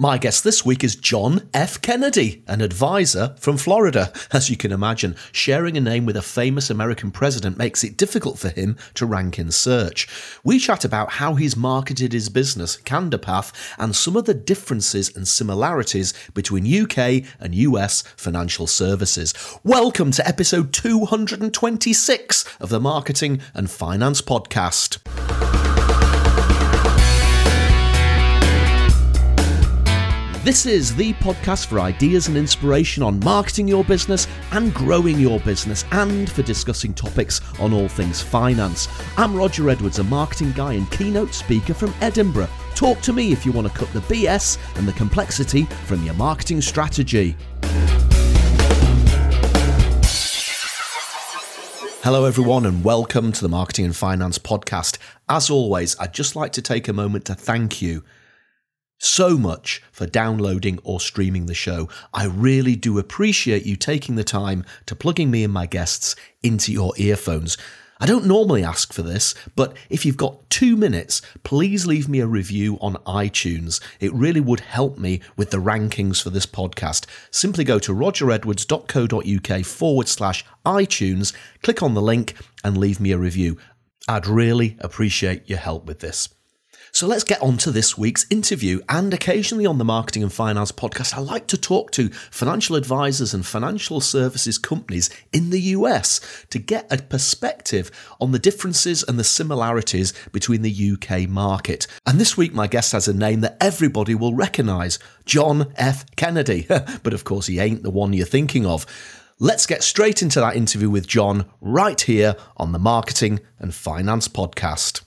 My guest this week is John F. Kennedy, an advisor from Florida. As you can imagine, sharing a name with a famous American president makes it difficult for him to rank in search. We chat about how he's marketed his business, Canderpath, and some of the differences and similarities between UK and US financial services. Welcome to episode 226 of the Marketing and Finance Podcast. This is the podcast for ideas and inspiration on marketing your business and growing your business, and for discussing topics on all things finance. I'm Roger Edwards, a marketing guy and keynote speaker from Edinburgh. Talk to me if you want to cut the BS and the complexity from your marketing strategy. Hello, everyone, and welcome to the Marketing and Finance Podcast. As always, I'd just like to take a moment to thank you so much for downloading or streaming the show. I really do appreciate you taking the time to plugging me and my guests into your earphones. I don't normally ask for this, but if you've got two minutes, please leave me a review on iTunes. It really would help me with the rankings for this podcast. Simply go to rogeredwards.co.uk forward slash iTunes, click on the link, and leave me a review. I'd really appreciate your help with this. So let's get on to this week's interview. And occasionally on the Marketing and Finance podcast, I like to talk to financial advisors and financial services companies in the US to get a perspective on the differences and the similarities between the UK market. And this week, my guest has a name that everybody will recognize John F. Kennedy. but of course, he ain't the one you're thinking of. Let's get straight into that interview with John right here on the Marketing and Finance Podcast.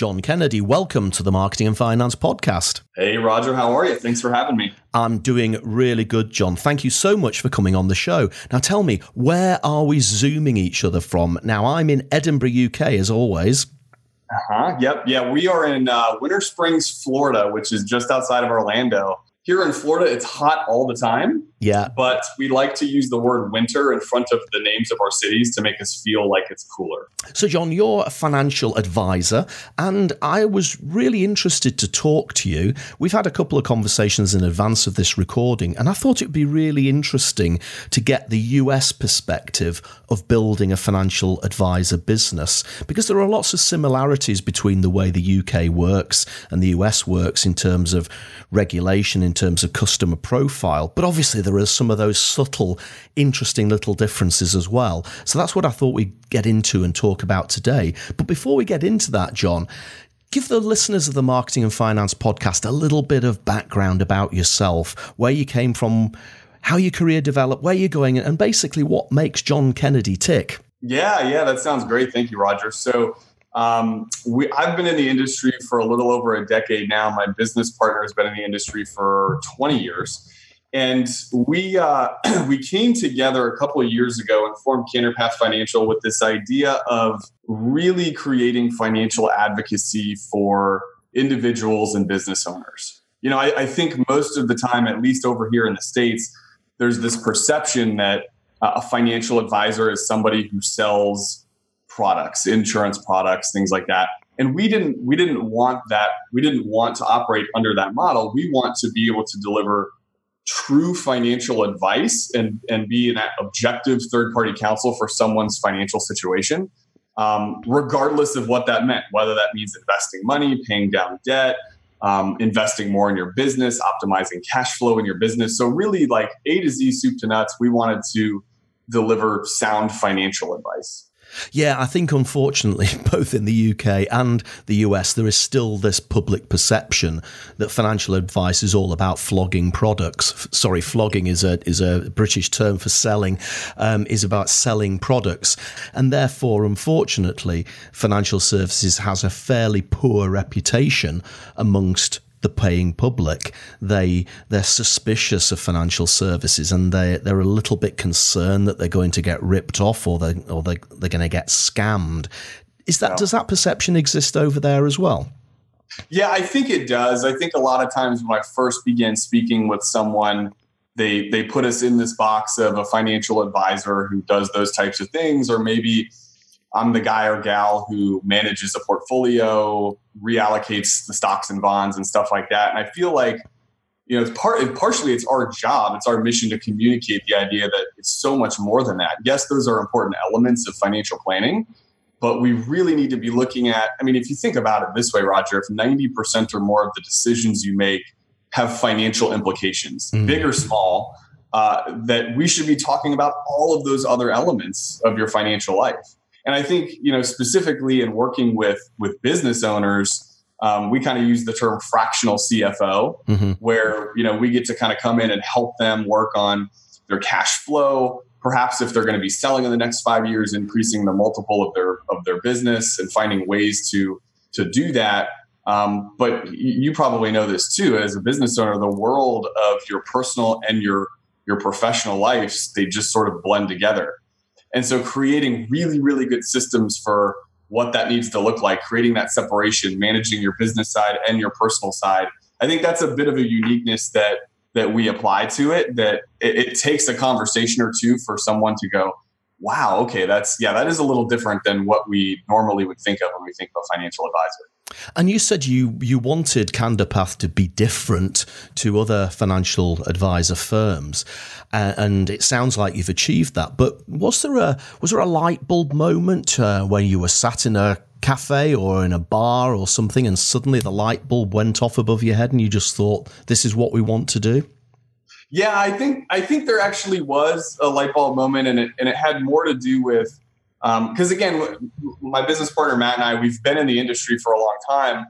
John Kennedy, welcome to the Marketing and Finance Podcast. Hey, Roger, how are you? Thanks for having me. I'm doing really good, John. Thank you so much for coming on the show. Now, tell me, where are we Zooming each other from? Now, I'm in Edinburgh, UK, as always. Uh huh. Yep. Yeah, we are in uh, Winter Springs, Florida, which is just outside of Orlando. Here in Florida, it's hot all the time. Yeah. But we like to use the word winter in front of the names of our cities to make us feel like it's cooler. So, John, you're a financial advisor, and I was really interested to talk to you. We've had a couple of conversations in advance of this recording, and I thought it would be really interesting to get the US perspective of building a financial advisor business because there are lots of similarities between the way the UK works and the US works in terms of regulation, in terms of customer profile. But obviously, there are some of those subtle, interesting little differences as well. So that's what I thought we'd get into and talk about today. But before we get into that, John, give the listeners of the Marketing and Finance podcast a little bit of background about yourself, where you came from, how your career developed, where you're going, and basically what makes John Kennedy tick. Yeah, yeah, that sounds great. Thank you, Roger. So, um, we, I've been in the industry for a little over a decade now. My business partner has been in the industry for 20 years. And we uh, we came together a couple of years ago and formed Canderpath Financial with this idea of really creating financial advocacy for individuals and business owners. You know, I, I think most of the time, at least over here in the states, there's this perception that uh, a financial advisor is somebody who sells products, insurance products, things like that. And we didn't we didn't want that. We didn't want to operate under that model. We want to be able to deliver true financial advice and, and be an objective third party counsel for someone's financial situation, um, regardless of what that meant, whether that means investing money, paying down debt, um, investing more in your business, optimizing cash flow in your business. So, really, like A to Z, soup to nuts, we wanted to deliver sound financial advice. Yeah, I think unfortunately, both in the UK and the US, there is still this public perception that financial advice is all about flogging products. Sorry, flogging is a is a British term for selling, um, is about selling products, and therefore, unfortunately, financial services has a fairly poor reputation amongst the paying public. They they're suspicious of financial services and they they're a little bit concerned that they're going to get ripped off or they or they they're going to get scammed. Is that does that perception exist over there as well? Yeah, I think it does. I think a lot of times when I first began speaking with someone, they they put us in this box of a financial advisor who does those types of things, or maybe I'm the guy or gal who manages a portfolio, reallocates the stocks and bonds and stuff like that. And I feel like you know, it's part partially it's our job, it's our mission to communicate the idea that it's so much more than that. Yes, those are important elements of financial planning, but we really need to be looking at. I mean, if you think about it this way, Roger, if ninety percent or more of the decisions you make have financial implications, mm. big or small, uh, that we should be talking about all of those other elements of your financial life. And I think you know specifically in working with with business owners um, we kind of use the term fractional CFO, mm-hmm. where you know we get to kind of come in and help them work on their cash flow. Perhaps if they're going to be selling in the next five years, increasing the multiple of their of their business and finding ways to to do that. Um, but you probably know this too, as a business owner, the world of your personal and your your professional lives they just sort of blend together. And so, creating really really good systems for what that needs to look like, creating that separation, managing your business side and your personal side. I think that's a bit of a uniqueness that that we apply to it. That it, it takes a conversation or two for someone to go, "Wow, okay, that's yeah, that is a little different than what we normally would think of when we think of a financial advisor." And you said you you wanted Canderpath to be different to other financial advisor firms, uh, and it sounds like you've achieved that. But was there a was there a light bulb moment uh, where you were sat in a cafe or in a bar or something, and suddenly the light bulb went off above your head, and you just thought, "This is what we want to do." Yeah, I think I think there actually was a light bulb moment, and it and it had more to do with because um, again, my business partner Matt and I, we've been in the industry for a long time,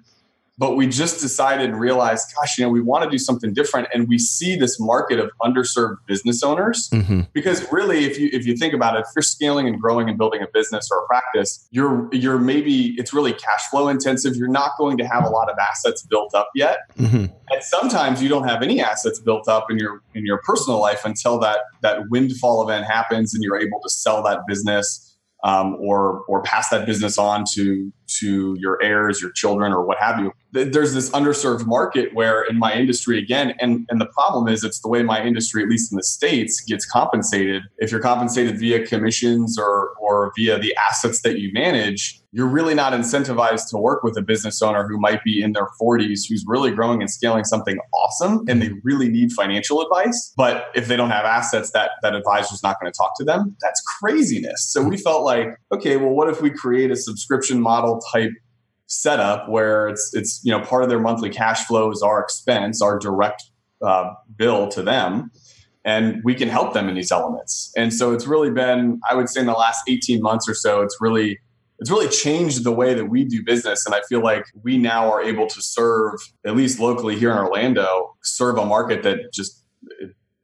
but we just decided and realized, gosh, you know, we want to do something different, and we see this market of underserved business owners. Mm-hmm. Because really, if you if you think about it, if you're scaling and growing and building a business or a practice, you're you're maybe it's really cash flow intensive. You're not going to have a lot of assets built up yet, mm-hmm. and sometimes you don't have any assets built up in your in your personal life until that that windfall event happens, and you're able to sell that business um, or or pass that business on to to your heirs, your children, or what have you. There's this underserved market where in my industry again, and and the problem is it's the way my industry, at least in the states, gets compensated. If you're compensated via commissions or or via the assets that you manage, you're really not incentivized to work with a business owner who might be in their 40s who's really growing and scaling something awesome and they really need financial advice but if they don't have assets that that advisor's not going to talk to them that's craziness so we felt like okay well what if we create a subscription model type setup where it's it's you know part of their monthly cash flow is our expense our direct uh, bill to them and we can help them in these elements and so it's really been i would say in the last 18 months or so it's really it's really changed the way that we do business. And I feel like we now are able to serve, at least locally here in Orlando, serve a market that just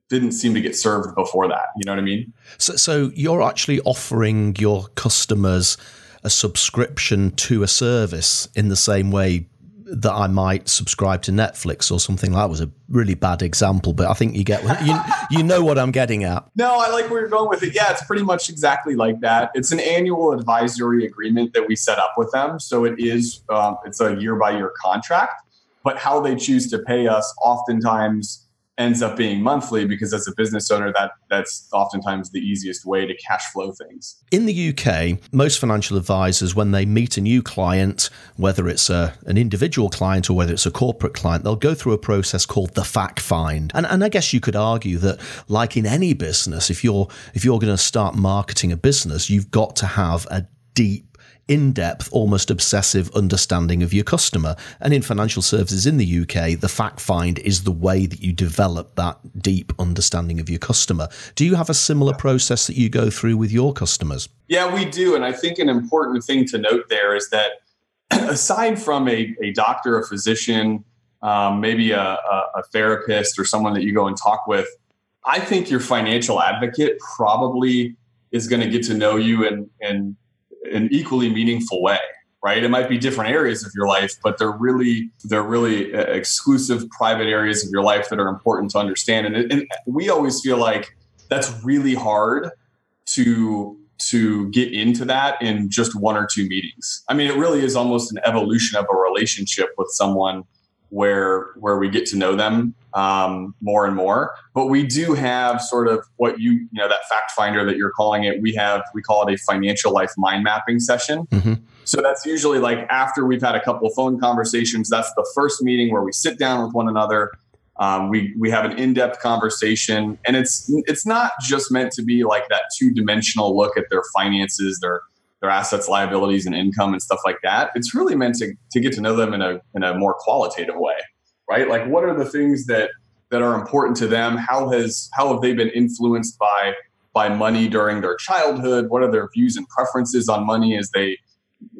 didn't seem to get served before that. You know what I mean? So, so you're actually offering your customers a subscription to a service in the same way that I might subscribe to Netflix or something like that was a really bad example, but I think you get you you know what I'm getting at. No, I like where you're going with it. Yeah, it's pretty much exactly like that. It's an annual advisory agreement that we set up with them, so it is um, it's a year by year contract. But how they choose to pay us, oftentimes ends up being monthly because as a business owner that that's oftentimes the easiest way to cash flow things. In the UK, most financial advisors when they meet a new client, whether it's a, an individual client or whether it's a corporate client, they'll go through a process called the fact find. And and I guess you could argue that like in any business, if you're if you're going to start marketing a business, you've got to have a deep in depth, almost obsessive understanding of your customer. And in financial services in the UK, the fact find is the way that you develop that deep understanding of your customer. Do you have a similar process that you go through with your customers? Yeah, we do. And I think an important thing to note there is that aside from a, a doctor, a physician, um, maybe a, a, a therapist or someone that you go and talk with, I think your financial advocate probably is going to get to know you and, and an equally meaningful way right? It might be different areas of your life but they're really they're really uh, exclusive private areas of your life that are important to understand. And, and we always feel like that's really hard to to get into that in just one or two meetings. I mean it really is almost an evolution of a relationship with someone where where we get to know them um, more and more. But we do have sort of what you you know that fact finder that you're calling it. We have we call it a financial life mind mapping session. Mm-hmm. So that's usually like after we've had a couple of phone conversations. That's the first meeting where we sit down with one another Um, we we have an in-depth conversation, and it's it's not just meant to be like that two-dimensional look at their finances, their their assets, liabilities, and income and stuff like that. It's really meant to to get to know them in a in a more qualitative way, right? Like what are the things that that are important to them? How has how have they been influenced by by money during their childhood? What are their views and preferences on money as they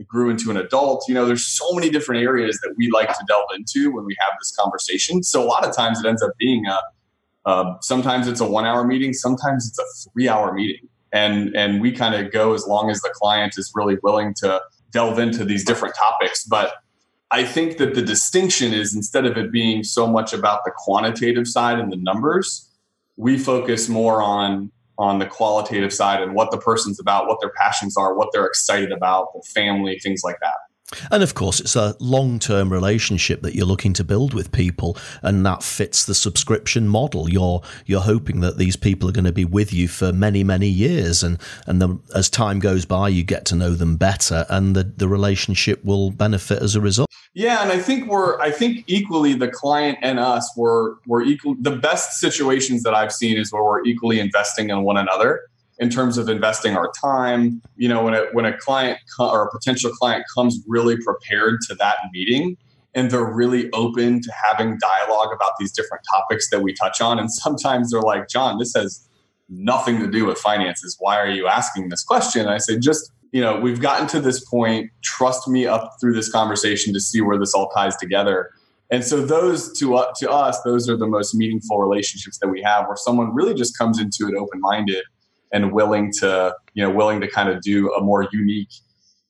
grew into an adult? You know, there's so many different areas that we like to delve into when we have this conversation. So a lot of times it ends up being a uh, sometimes it's a one hour meeting, sometimes it's a three hour meeting. And, and we kind of go as long as the client is really willing to delve into these different topics. But I think that the distinction is instead of it being so much about the quantitative side and the numbers, we focus more on on the qualitative side and what the person's about, what their passions are, what they're excited about, the family, things like that. And of course, it's a long term relationship that you're looking to build with people, and that fits the subscription model. You're you're hoping that these people are going to be with you for many many years, and and the, as time goes by, you get to know them better, and the the relationship will benefit as a result. Yeah, and I think we're I think equally the client and us were were equal. The best situations that I've seen is where we're equally investing in one another in terms of investing our time. You know, when a when a client co- or a potential client comes really prepared to that meeting and they're really open to having dialogue about these different topics that we touch on and sometimes they're like, "John, this has nothing to do with finances. Why are you asking this question?" And I say, "Just you know, we've gotten to this point. Trust me up through this conversation to see where this all ties together." And so those to uh, to us, those are the most meaningful relationships that we have, where someone really just comes into it open minded and willing to you know willing to kind of do a more unique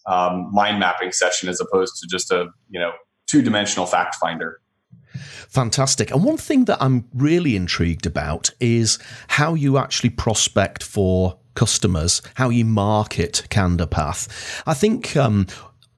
um, mind mapping session as opposed to just a you know two dimensional fact finder. Fantastic. And one thing that I'm really intrigued about is how you actually prospect for customers, how you market CandaPath. I think um,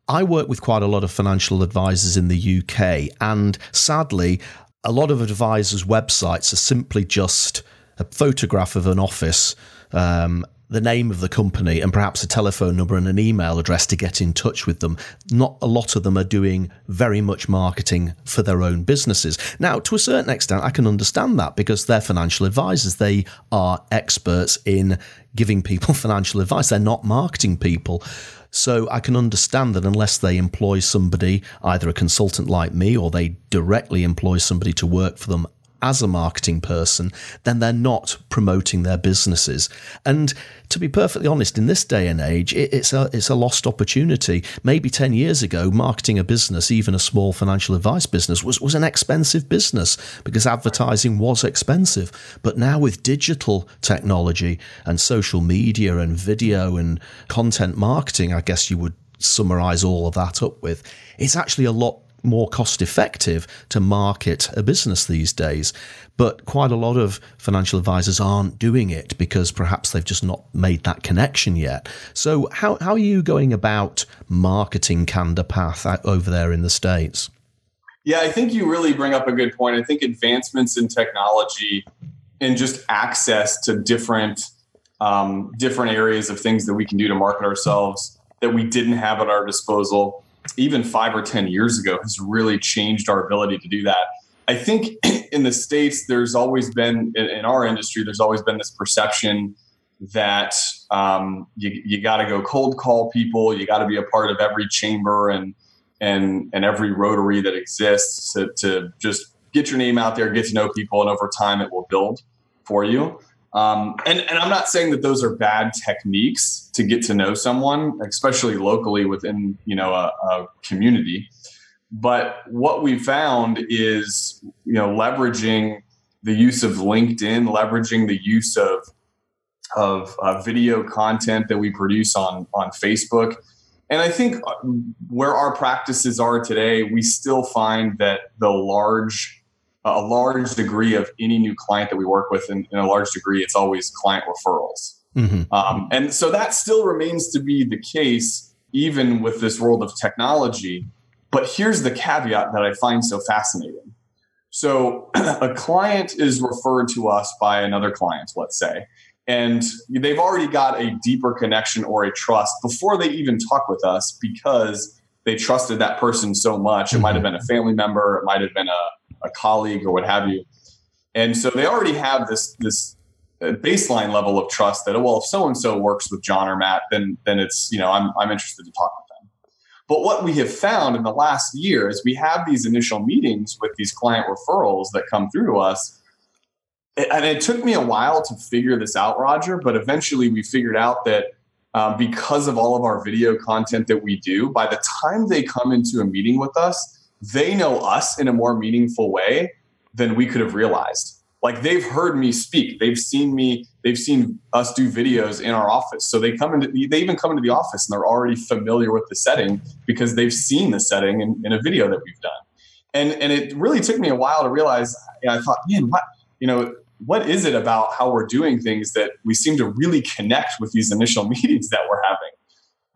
I work with quite a lot of financial advisors in the UK, and sadly, a lot of advisors' websites are simply just a photograph of an office um, the name of the company and perhaps a telephone number and an email address to get in touch with them. Not a lot of them are doing very much marketing for their own businesses. Now, to a certain extent, I can understand that because they're financial advisors. They are experts in giving people financial advice. They're not marketing people. So I can understand that unless they employ somebody, either a consultant like me or they directly employ somebody to work for them as a marketing person, then they're not promoting their businesses. And to be perfectly honest, in this day and age, it, it's a it's a lost opportunity. Maybe ten years ago, marketing a business, even a small financial advice business, was was an expensive business because advertising was expensive. But now with digital technology and social media and video and content marketing, I guess you would summarize all of that up with. It's actually a lot more cost effective to market a business these days. But quite a lot of financial advisors aren't doing it because perhaps they've just not made that connection yet. So, how, how are you going about marketing CanderPath over there in the States? Yeah, I think you really bring up a good point. I think advancements in technology and just access to different um, different areas of things that we can do to market ourselves that we didn't have at our disposal even five or 10 years ago has really changed our ability to do that. I think in the States, there's always been, in our industry, there's always been this perception that um, you, you got to go cold call people, you got to be a part of every chamber and, and, and every rotary that exists to, to just get your name out there, get to know people, and over time it will build for you. Um, and, and I'm not saying that those are bad techniques to get to know someone, especially locally within you know a, a community. But what we found is you know leveraging the use of LinkedIn, leveraging the use of of uh, video content that we produce on on Facebook. And I think uh, where our practices are today, we still find that the large a large degree of any new client that we work with, in, in a large degree, it's always client referrals. Mm-hmm. Um, and so that still remains to be the case, even with this world of technology. But here's the caveat that I find so fascinating. So a client is referred to us by another client, let's say, and they've already got a deeper connection or a trust before they even talk with us because they trusted that person so much. It might have mm-hmm. been a family member, it might have been a a colleague or what have you. And so they already have this this uh, baseline level of trust that well, if so and so works with John or Matt, then then it's you know I'm I'm interested to talk with them. But what we have found in the last year is we have these initial meetings with these client referrals that come through to us. And it took me a while to figure this out, Roger, but eventually we figured out that um, because of all of our video content that we do, by the time they come into a meeting with us, they know us in a more meaningful way than we could have realized. Like they've heard me speak. They've seen me they've seen us do videos in our office. So they come into they even come into the office and they're already familiar with the setting because they've seen the setting in, in a video that we've done. And and it really took me a while to realize you know, i thought man what you know what is it about how we're doing things that we seem to really connect with these initial meetings that we're having?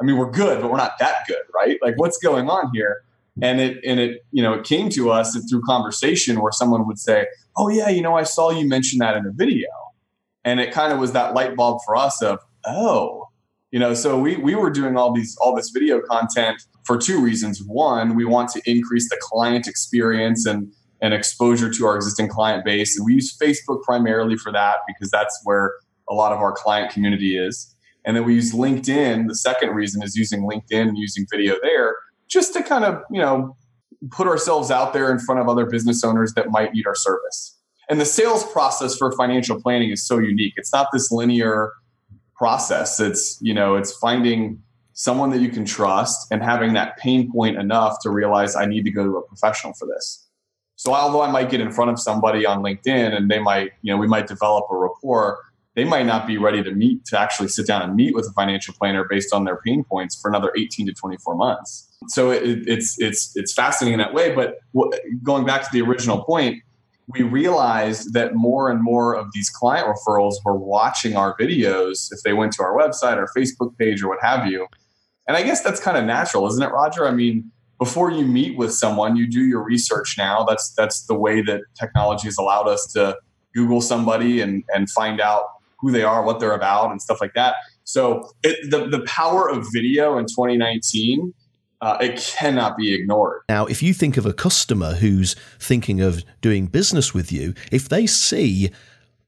I mean we're good but we're not that good right? Like what's going on here and it and it you know it came to us through conversation where someone would say oh yeah you know i saw you mention that in a video. And it kind of was that light bulb for us of oh. You know so we we were doing all these all this video content for two reasons. One we want to increase the client experience and and exposure to our existing client base. And we use facebook primarily for that because that's where a lot of our client community is. And then we use linkedin. The second reason is using linkedin and using video there just to kind of, you know, put ourselves out there in front of other business owners that might need our service. And the sales process for financial planning is so unique. It's not this linear process. It's, you know, it's finding someone that you can trust and having that pain point enough to realize I need to go to a professional for this. So although I might get in front of somebody on LinkedIn and they might, you know, we might develop a rapport, they might not be ready to meet to actually sit down and meet with a financial planner based on their pain points for another 18 to 24 months. So it, it's it's it's fascinating in that way but going back to the original point we realized that more and more of these client referrals were watching our videos if they went to our website or facebook page or what have you. And i guess that's kind of natural isn't it roger? I mean before you meet with someone you do your research now. That's that's the way that technology has allowed us to google somebody and and find out who they are what they're about and stuff like that so it, the, the power of video in 2019 uh, it cannot be ignored. Now, if you think of a customer who's thinking of doing business with you, if they see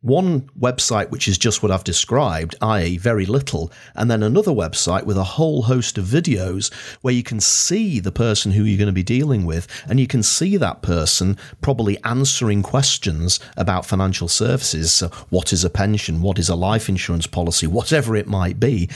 one website which is just what I've described, i.e., very little, and then another website with a whole host of videos where you can see the person who you're going to be dealing with, and you can see that person probably answering questions about financial services. So what is a pension? What is a life insurance policy? Whatever it might be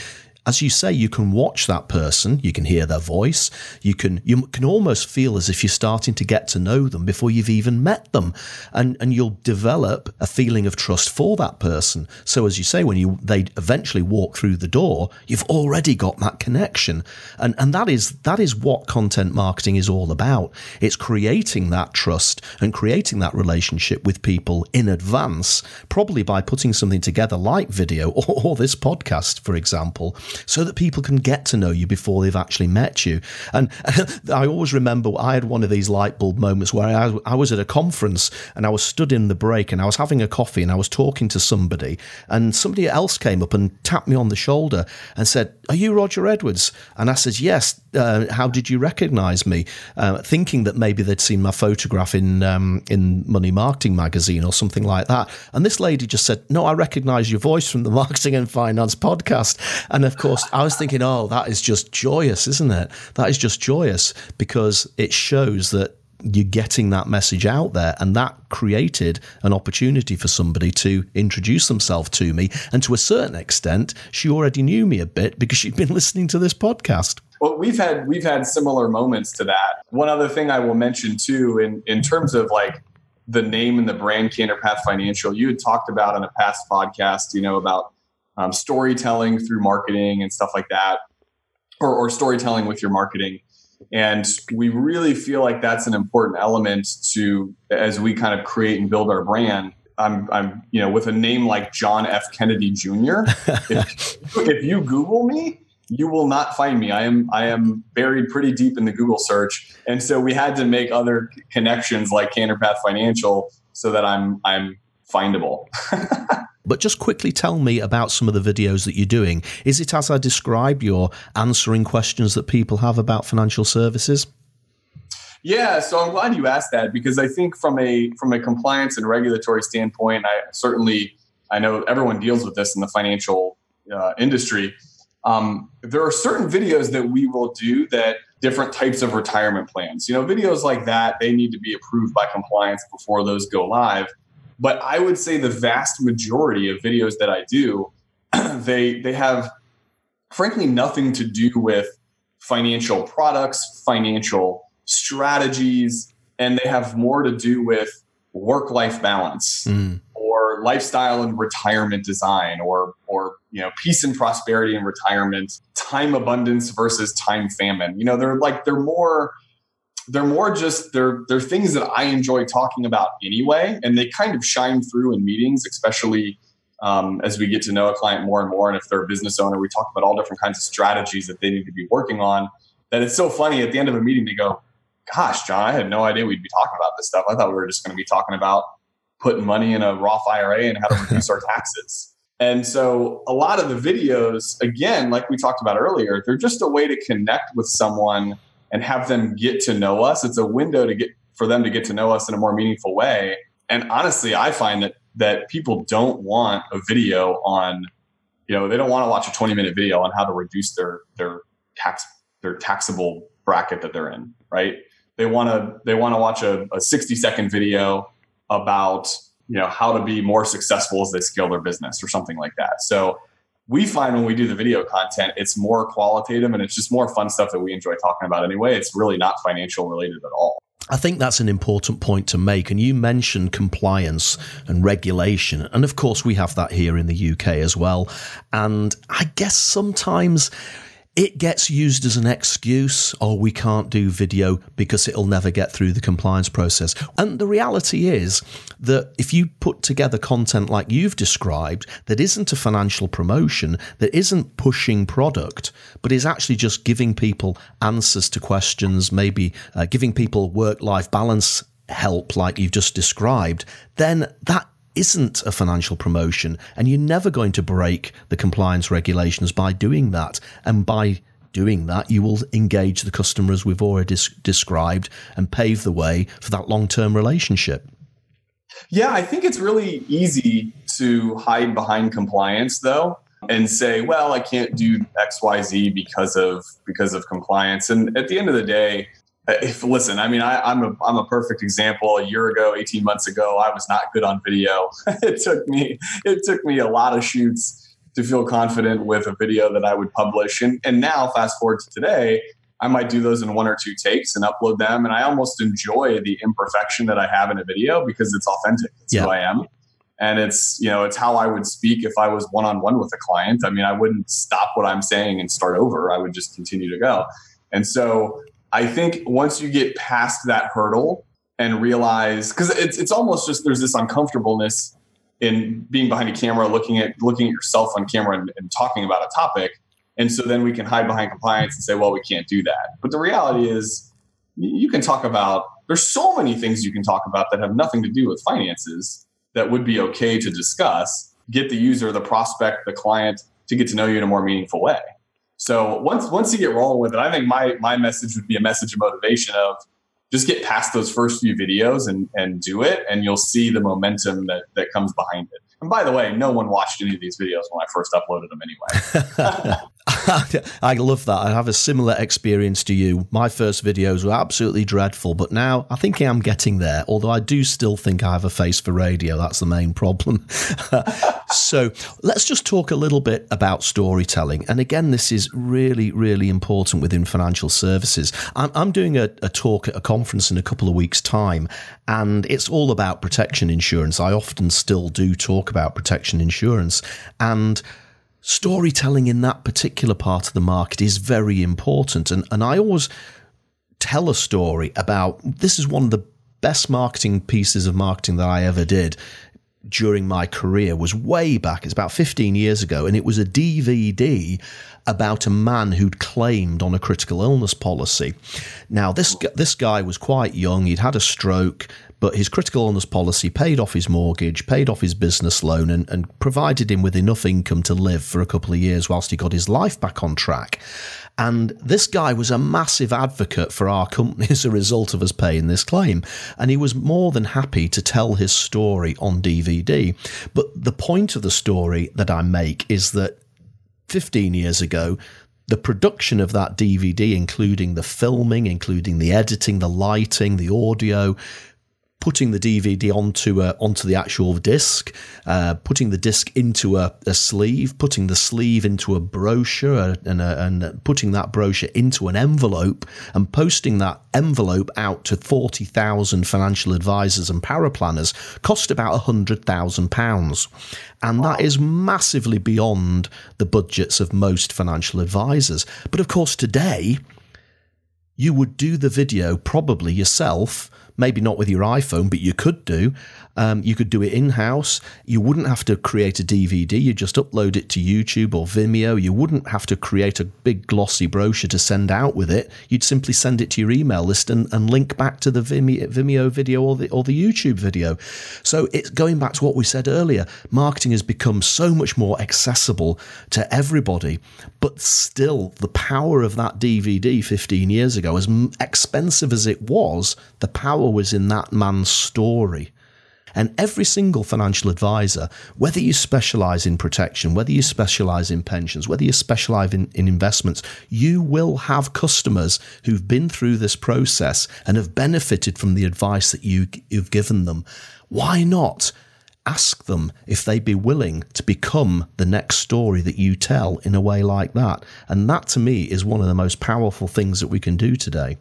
as you say, you can watch that person, you can hear their voice, you can you can almost feel as if you're starting to get to know them before you've even met them, and and you'll develop a feeling of trust for that person. So as you say, when you they eventually walk through the door, you've already got that connection, and and that is that is what content marketing is all about. It's creating that trust and creating that relationship with people in advance, probably by putting something together like video or, or this podcast, for example so that people can get to know you before they've actually met you. And I always remember I had one of these light bulb moments where I, I was at a conference and I was stood in the break and I was having a coffee and I was talking to somebody and somebody else came up and tapped me on the shoulder and said, Are you Roger Edwards? And I said, Yes. Uh, how did you recognize me? Uh, thinking that maybe they'd seen my photograph in um, in Money Marketing magazine or something like that. And this lady just said, No, I recognize your voice from the Marketing and Finance podcast. And of course, I was thinking, oh, that is just joyous, isn't it? That is just joyous because it shows that you're getting that message out there and that created an opportunity for somebody to introduce themselves to me and to a certain extent she already knew me a bit because she'd been listening to this podcast well we've had we've had similar moments to that one other thing i will mention too in in terms of like the name and the brand canterpath financial you had talked about in a past podcast you know about um, storytelling through marketing and stuff like that, or, or storytelling with your marketing. And we really feel like that's an important element to as we kind of create and build our brand. I'm, I'm, you know, with a name like John F. Kennedy Jr. if, if you Google me, you will not find me. I am I am buried pretty deep in the Google search, and so we had to make other connections like Canterpath Financial so that I'm I'm findable. But just quickly tell me about some of the videos that you're doing. Is it as I described, you're answering questions that people have about financial services? Yeah, so I'm glad you asked that because I think from a from a compliance and regulatory standpoint, I certainly I know everyone deals with this in the financial uh, industry. Um, there are certain videos that we will do that different types of retirement plans. You know, videos like that they need to be approved by compliance before those go live. But I would say the vast majority of videos that I do, they they have frankly nothing to do with financial products, financial strategies, and they have more to do with work life balance mm. or lifestyle and retirement design or or you know peace and prosperity and retirement time abundance versus time famine you know they're like they're more they're more just they're they're things that I enjoy talking about anyway, and they kind of shine through in meetings, especially um, as we get to know a client more and more. And if they're a business owner, we talk about all different kinds of strategies that they need to be working on. That it's so funny at the end of a meeting they go, "Gosh, John, I had no idea we'd be talking about this stuff. I thought we were just going to be talking about putting money in a Roth IRA and how to reduce our taxes." And so a lot of the videos, again, like we talked about earlier, they're just a way to connect with someone and have them get to know us. It's a window to get for them to get to know us in a more meaningful way. And honestly, I find that that people don't want a video on, you know, they don't want to watch a 20 minute video on how to reduce their their tax their taxable bracket that they're in, right? They want to they want to watch a, a 60 second video about you know how to be more successful as they scale their business or something like that. So we find when we do the video content, it's more qualitative and it's just more fun stuff that we enjoy talking about anyway. It's really not financial related at all. I think that's an important point to make. And you mentioned compliance and regulation. And of course, we have that here in the UK as well. And I guess sometimes it gets used as an excuse oh, we can't do video because it'll never get through the compliance process. And the reality is that if you put together content like you've described that isn't a financial promotion, that isn't pushing product, but is actually just giving people answers to questions, maybe uh, giving people work life balance help like you've just described, then that isn't a financial promotion, and you're never going to break the compliance regulations by doing that. And by doing that, you will engage the customers we've already described and pave the way for that long term relationship. Yeah, I think it's really easy to hide behind compliance though and say, well, I can't do XYZ because of because of compliance. And at the end of the day, if listen, I mean, I, am a I'm a perfect example. A year ago, 18 months ago, I was not good on video. it took me it took me a lot of shoots to feel confident with a video that I would publish. And and now, fast forward to today, I might do those in one or two takes and upload them. And I almost enjoy the imperfection that I have in a video because it's authentic. It's yeah. who I am. And it's, you know, it's how I would speak if I was one on one with a client. I mean, I wouldn't stop what I'm saying and start over. I would just continue to go. And so I think once you get past that hurdle and realize, because it's it's almost just there's this uncomfortableness in being behind a camera, looking at looking at yourself on camera and, and talking about a topic, and so then we can hide behind compliance and say, well, we can't do that. But the reality is, you can talk about. There's so many things you can talk about that have nothing to do with finances that would be okay to discuss. Get the user, the prospect, the client to get to know you in a more meaningful way. So once once you get rolling with it, I think my my message would be a message of motivation of just get past those first few videos and and do it, and you'll see the momentum that that comes behind it. And by the way, no one watched any of these videos when I first uploaded them anyway. I love that. I have a similar experience to you. My first videos were absolutely dreadful, but now I think I am getting there, although I do still think I have a face for radio. That's the main problem. so let's just talk a little bit about storytelling. And again, this is really, really important within financial services. I'm, I'm doing a, a talk at a conference in a couple of weeks' time, and it's all about protection insurance. I often still do talk about protection insurance. And storytelling in that particular part of the market is very important. And, and I always tell a story about this is one of the best marketing pieces of marketing that I ever did during my career was way back. It's about 15 years ago. And it was a DVD about a man who'd claimed on a critical illness policy. Now, this, this guy was quite young. He'd had a stroke but his critical illness policy paid off his mortgage, paid off his business loan, and, and provided him with enough income to live for a couple of years whilst he got his life back on track. And this guy was a massive advocate for our company as a result of us paying this claim. And he was more than happy to tell his story on DVD. But the point of the story that I make is that 15 years ago, the production of that DVD, including the filming, including the editing, the lighting, the audio, putting the DVD onto a, onto the actual disc, uh, putting the disc into a, a, sleeve, putting the sleeve into a brochure, uh, and, a, uh, and putting that brochure into an envelope, and posting that envelope out to forty thousand financial advisors and paraplanners cost about hundred thousand pounds, and that is massively beyond the budgets of most financial advisors. But of course, today you would do the video probably yourself maybe not with your iPhone, but you could do. Um, you could do it in house. You wouldn't have to create a DVD. You just upload it to YouTube or Vimeo. You wouldn't have to create a big glossy brochure to send out with it. You'd simply send it to your email list and, and link back to the Vimeo, video or the or the YouTube video. So it's going back to what we said earlier. Marketing has become so much more accessible to everybody, but still the power of that DVD 15 years ago, as expensive as it was, the power was in that man's story. And every single financial advisor, whether you specialize in protection, whether you specialize in pensions, whether you specialize in, in, investments, you will have customers who've been through this process and have benefited from the advice that you, you've given them. Why not? Ask them if they'd be willing to become the next story that you tell in a way like that. And that to me is one of the most powerful things that we can do today.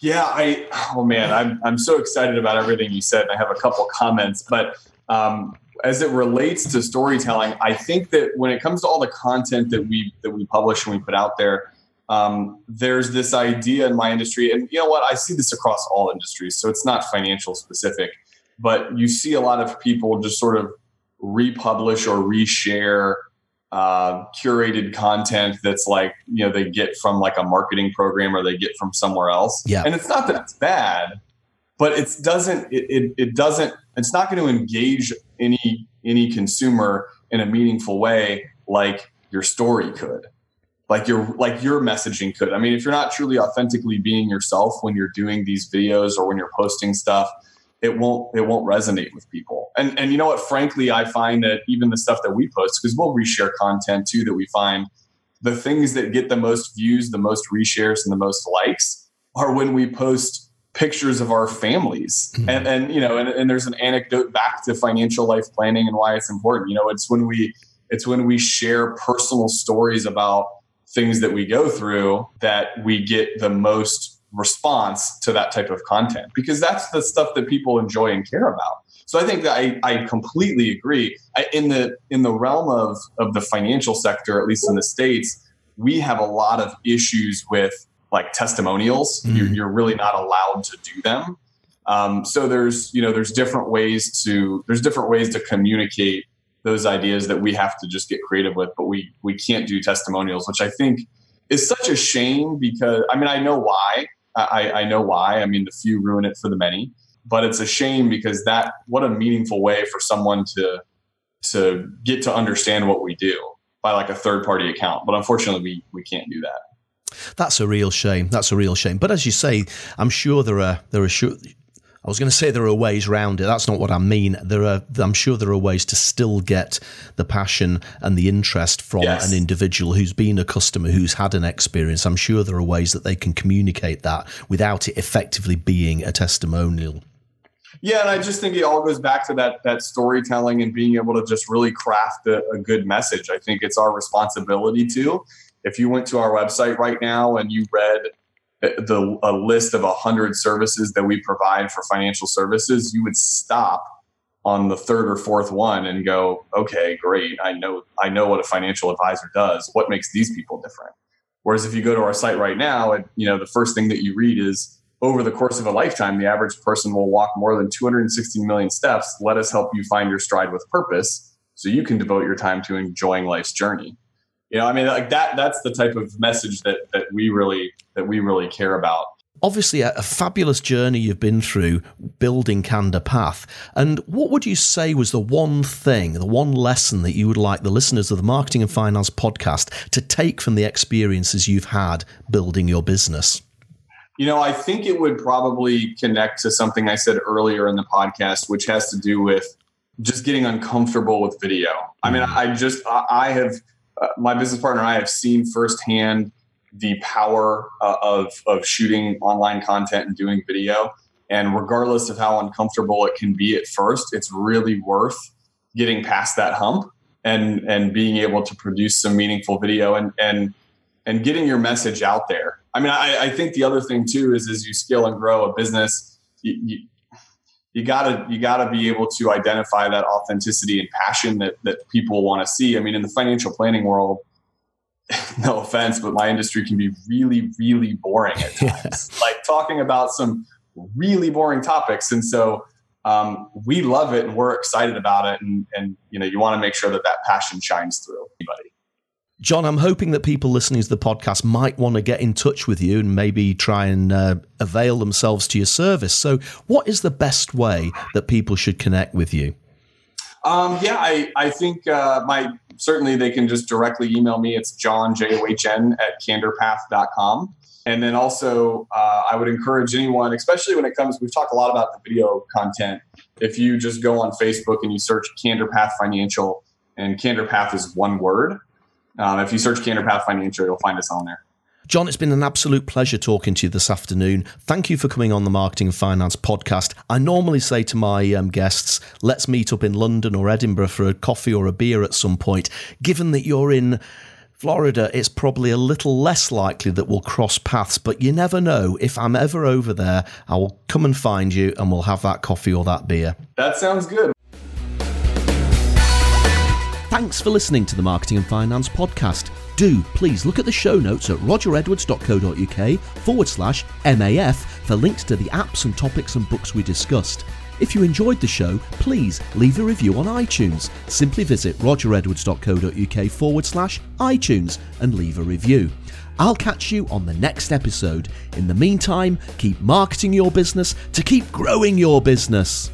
Yeah, I oh man, I'm I'm so excited about everything you said. I have a couple comments, but um, as it relates to storytelling, I think that when it comes to all the content that we that we publish and we put out there, um, there's this idea in my industry, and you know what? I see this across all industries, so it's not financial specific, but you see a lot of people just sort of republish or reshare uh, curated content that's like you know they get from like a marketing program or they get from somewhere else. Yeah, and it's not that it's bad, but it doesn't it, it, it doesn't it's not going to engage any any consumer in a meaningful way like your story could like your like your messaging could i mean if you're not truly authentically being yourself when you're doing these videos or when you're posting stuff it won't it won't resonate with people. And and you know what? Frankly, I find that even the stuff that we post, because we'll reshare content too that we find the things that get the most views, the most reshares, and the most likes are when we post pictures of our families. Mm-hmm. And and you know, and, and there's an anecdote back to financial life planning and why it's important. You know, it's when we it's when we share personal stories about things that we go through that we get the most response to that type of content because that's the stuff that people enjoy and care about. So I think that I, I completely agree. I, in the in the realm of of the financial sector, at least in the states, we have a lot of issues with like testimonials. Mm. You're, you're, really not allowed to do them. Um, so there's you know there's different ways to there's different ways to communicate those ideas that we have to just get creative with, but we we can't do testimonials, which I think is such a shame because I mean I know why I, I know why. I mean, the few ruin it for the many, but it's a shame because that what a meaningful way for someone to to get to understand what we do by like a third party account. But unfortunately, we we can't do that. That's a real shame. That's a real shame. But as you say, I'm sure there are there are I was going to say there are ways around it. That's not what I mean. There are, I'm sure there are ways to still get the passion and the interest from yes. an individual who's been a customer, who's had an experience. I'm sure there are ways that they can communicate that without it effectively being a testimonial. Yeah, and I just think it all goes back to that that storytelling and being able to just really craft a, a good message. I think it's our responsibility to. If you went to our website right now and you read Uh, the a list of 100 services that we provide for financial services you would stop on the third or fourth one and go okay great. I know i know what a financial advisor does. What makes these people different? Whereas if you go to our site right now and you know the first thing that you read is over the course of a lifetime the average person will walk more than 260 million steps. Let us help you find your stride with purpose so you can devote your time to enjoying life's journey you know i mean like that that's the type of message that that we really that we really care about obviously a, a, fabulous journey you've been through building Candor Path. And what would you say was the one thing, the one lesson that you would like the listeners of the Marketing and Finance podcast to take from the experiences you've had building your business? You know, I think it would probably connect to something I said earlier in the podcast, which has to do with just getting uncomfortable with video. I mean, mm. I just, I have, uh, my business partner and I have seen firsthand the power uh, of of shooting online content and doing video. And regardless of how uncomfortable it can be at first, it's really worth getting past that hump and and being able to produce some meaningful video and and and getting your message out there. I mean, I, I think the other thing too is as you scale and grow a business, you, you, you gotta you gotta be able to identify that authenticity and passion that that people want to see. I mean, in the financial planning world, no offense, but my industry can be really, really boring at times. like talking about some really boring topics. And so um, we love it and we're excited about it. And, and you know, you want to make sure that that passion shines through anybody. John, I'm hoping that people listening to the podcast might want to get in touch with you and maybe try and uh, avail themselves to your service. So, what is the best way that people should connect with you? Um, yeah, I, I think uh, my certainly they can just directly email me. It's john, J-O-H-N, at candorpath.com. And then also, uh, I would encourage anyone, especially when it comes, we've talked a lot about the video content. If you just go on Facebook and you search Candor Path Financial, and Candor Path is one word. Um, if you search Candor Path Financial, you'll find us on there. John, it's been an absolute pleasure talking to you this afternoon. Thank you for coming on the Marketing and Finance podcast. I normally say to my um, guests, let's meet up in London or Edinburgh for a coffee or a beer at some point. Given that you're in Florida, it's probably a little less likely that we'll cross paths, but you never know. If I'm ever over there, I will come and find you and we'll have that coffee or that beer. That sounds good. Thanks for listening to the Marketing and Finance podcast do please look at the show notes at rogeredwards.co.uk forward slash MAF for links to the apps and topics and books we discussed. If you enjoyed the show, please leave a review on iTunes. Simply visit rogeredwards.co.uk forward slash iTunes and leave a review. I'll catch you on the next episode. In the meantime, keep marketing your business to keep growing your business.